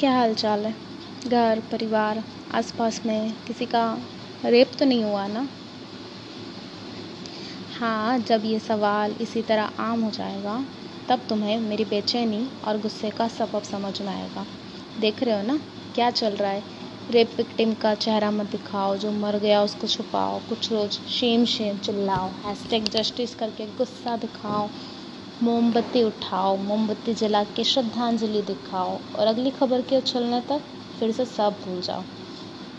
क्या हाल चाल है? घर, परिवार, आसपास में किसी का रेप तो नहीं हुआ ना? हाँ जब ये सवाल इसी तरह आम हो जाएगा, तब तुम्हें मेरी बेचैनी और गुस्से का सबब समझ में आएगा। देख रहे हो ना, क्या चल रहा है? रेप विक्टिम का चेहरा मत दिखाओ, जो मर गया उसको छुपाओ, कुछ रोज शेम शेम चिल्लाओ, हैशटैग जस्टिस करके गुस्सा दिखाओ मोमबत्ती उठाओ, मोमबत्ती जला के श्रद्धांजलि दिखाओ और अगली खबर के उछलने तक फिर से सब भूल जाओ।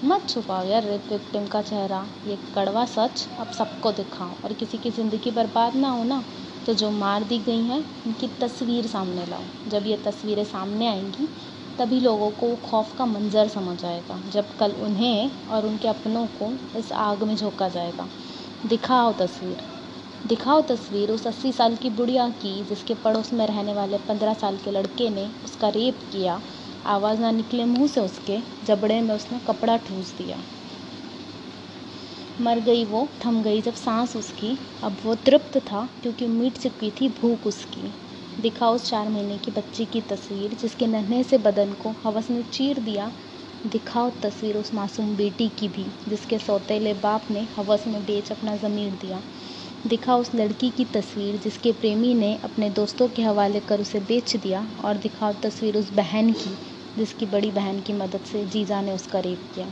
मत छुपाओ यार रेप विक्टिम का चेहरा। ये कड़वा सच अब सबको दिखाओ और किसी की ज़िंदगी बर्बाद ना हो ना तो जो मार दी गई हैं, उनकी तस्वीर सामने लाओ। जब ये तस्वीरें सामने आएँगी, तभी लोगों को खौफ का मंजर समझ आएगा, जब कल उन्हें और उनके अपनों को इस आग में झोंका जाएगा। दिखाओ तस्वीर। दिखाओ तस्वीर उस अस्सी साल की बुढ़िया की, जिसके पड़ोस में रहने वाले पंद्रह साल के लड़के ने उसका रेप किया। आवाज़ ना निकले मुँह से उसके, जबड़े में उसने कपड़ा ठूस दिया। मर गई वो, थम गई जब सांस उसकी। अब वो तृप्त था, क्योंकि मिट चुकी थी भूख उसकी। दिखाओ उस चार महीने की बच्ची की तस्वीर, जिसके नन्हे से बदन को हवस ने चीर दिया। दिखाओ तस्वीर उस मासूम बेटी की भी, जिसके सौतेले बाप ने हवस में बेच अपना ज़मीर दिया। दिखा उस लड़की की तस्वीर जिसके प्रेमी ने अपने दोस्तों के हवाले कर उसे बेच दिया और दिखाओ तस्वीर उस बहन की, जिसकी बड़ी बहन की मदद से जीजा ने उसका रेप किया।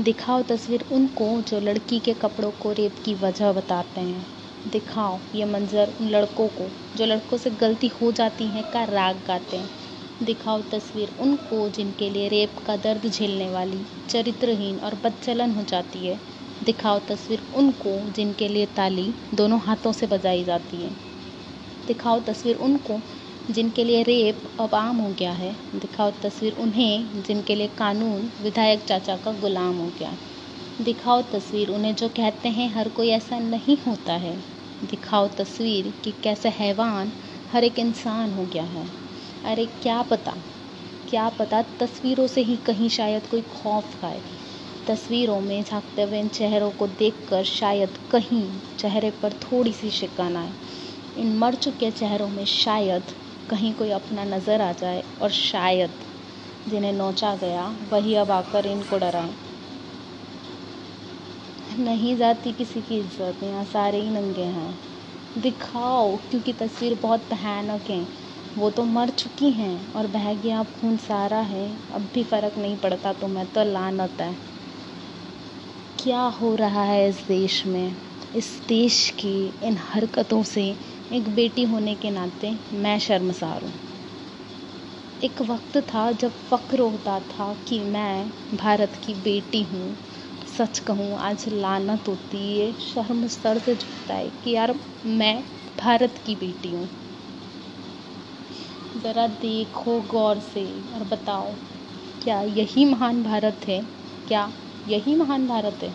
दिखाओ तस्वीर उनको जो लड़की के कपड़ों को रेप की वजह बताते हैं। दिखाओ ये मंज़र उन लड़कों को, जो लड़कों से गलती हो जाती है का राग गाते हैं। दिखाओ तस्वीर उनको जिनके लिए रेप का दर्द झेलने वाली, चरित्रहीन और बदचलन हो जाती है। दिखाओ तस्वीर उनको जिनके लिए ताली दोनों हाथों से बजाई जाती है। दिखाओ तस्वीर उनको जिनके लिए रेप अब आम हो गया है। दिखाओ तस्वीर उन्हें जिनके लिए कानून विधायक चाचा का गुलाम हो गया। दिखाओ तस्वीर उन्हें जो कहते हैं हर कोई ऐसा नहीं होता है। दिखाओ तस्वीर कि कैसे हैवान हर एक इंसान हो गया है। अरे क्या पता क्या पता तस्वीरों से ही कहीं शायद कोई खौफ खाए। तस्वीरों में झांकते हुए इन चेहरों को देखकर शायद कहीं चेहरे पर थोड़ी सी शिकन आए। इन मर चुके चेहरों में शायद कहीं कोई अपना नज़र आ जाए और शायद जिन्हें नोचा गया, वही अब आकर इनको डराए। नहीं जाती किसी की इज़्ज़त, यहाँ सारे ही नंगे हैं। दिखाओ, क्योंकि तस्वीर बहुत भयानक है। वो तो मर चुकी हैं और बह गया, खून सारा है। अब भी फ़र्क नहीं पड़ता तो मैं तो लानत है। क्या हो रहा है इस देश में? इस देश की इन हरकतों से एक बेटी होने के नाते मैं शर्मसार हूँ। एक वक्त था जब फ़क्र होता था कि मैं भारत की बेटी हूँ। सच कहूँ, आज लानत होती है शर्म सर से झुकता है कि यार मैं भारत की बेटी हूँ। ज़रा देखो गौर से और बताओ, क्या यही महान भारत है? क्या यही महान भारत है।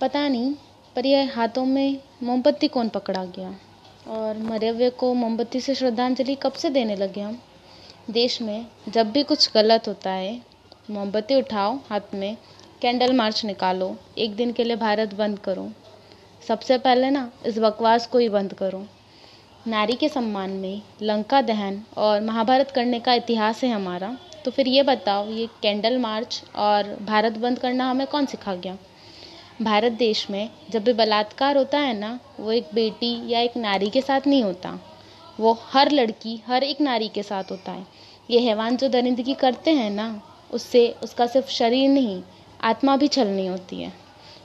पता नहीं, पर यह हाथों में मोमबत्ती कौन पकड़ा गया? और मरे हुए को मोमबत्ती से श्रद्धांजलि कब से देने लगे हम? देश में जब भी कुछ गलत होता है, मोमबत्ती उठाओ, हाथ में कैंडल मार्च निकालो, एक दिन के लिए भारत बंद करो। सबसे पहले ना, इस बकवास को ही बंद करो। नारी के सम्मान में लंका दहन और महाभारत करने का इतिहास है हमारा तो फिर ये बताओ, ये कैंडल मार्च और भारत बंद करना हमें कौन सिखा गया? भारत देश में जब भी बलात्कार होता है ना, वो एक बेटी या एक नारी के साथ नहीं होता। वो हर लड़की, हर एक नारी के साथ होता है। ये हैवान जो दरिंदगी करते हैं ना, उससे उसका सिर्फ़ शरीर नहीं, आत्मा भी छलनी होती है।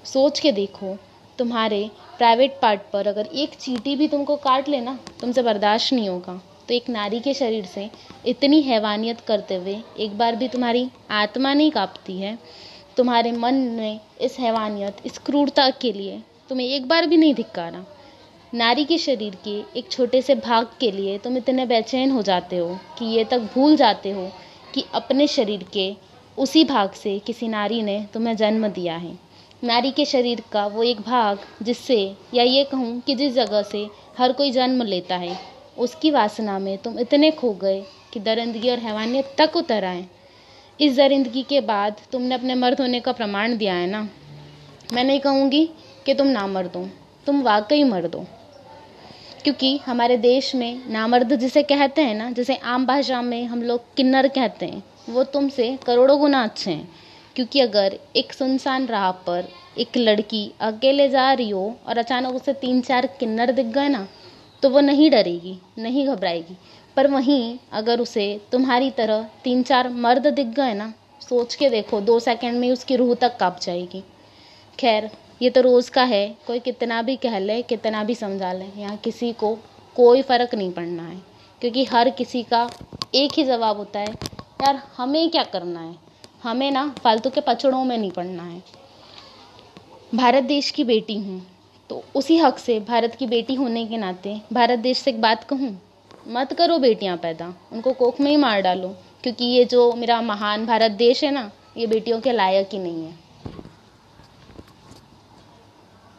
सोच के देखो, तुम्हारे प्राइवेट पार्ट पर, अगर एक चीटी भी तुमको काट लेना तुमसे बर्दाश्त नहीं होगा। तो एक नारी के शरीर से इतनी हैवानियत करते हुए एक बार भी तुम्हारी आत्मा नहीं कांपती है, तुम्हारे मन में इस हैवानियत, इस क्रूरता के लिए तुम्हें एक बार भी नहीं धिक्कारा। नारी के शरीर के एक छोटे से भाग के लिए तुम इतने बेचैन हो जाते हो कि ये तक भूल जाते हो कि अपने शरीर के उसी भाग से किसी नारी ने तुम्हें जन्म दिया है। नारी के शरीर का वो एक भाग जिससे, या ये कहूँ कि जिस जगह से हर कोई जन्म लेता है, उसकी वासना में तुम इतने खो गए कि दरिंदगी और हैवानियत तक उतर आए। इस दरिंदगी के बाद तुमने अपने मर्द होने का प्रमाण दिया है ना? मैं नहीं कहूँगी कि तुम ना मर्द हो, तुम वाकई मर्द हो। क्योंकि हमारे देश में नामर्द जिसे कहते हैं ना, जिसे आम भाषा में हम लोग किन्नर कहते हैं, वो तुमसे करोड़ों गुना अच्छे हैं। क्योंकि अगर एक सुनसान राह पर एक लड़की अकेले जा रही हो और अचानक उसे तीन चार किन्नर दिख गए ना तो वो नहीं डरेगी, नहीं घबराएगी। पर वहीं अगर उसे तुम्हारी तरह तीन चार मर्द दिख गए ना, सोच के देखो, दो सेकंड में उसकी रूह तक काँप जाएगी। खैर, ये तो रोज़ का है, कोई कितना भी कह ले, कितना भी समझा ले, यहाँ किसी को कोई फ़र्क नहीं पड़ना है। क्योंकि हर किसी का एक ही जवाब होता है, यार, हमें क्या करना है? हमें ना फालतू के पचड़ों में नहीं पड़ना है। भारत देश की बेटी हूँ तो उसी हक से भारत की बेटी होने के नाते भारत देश से एक बात कहूँ, मत करो बेटियाँ पैदा, उनको कोख में ही मार डालो, क्योंकि ये जो मेरा महान भारत देश है ना, ये बेटियों के लायक ही नहीं है।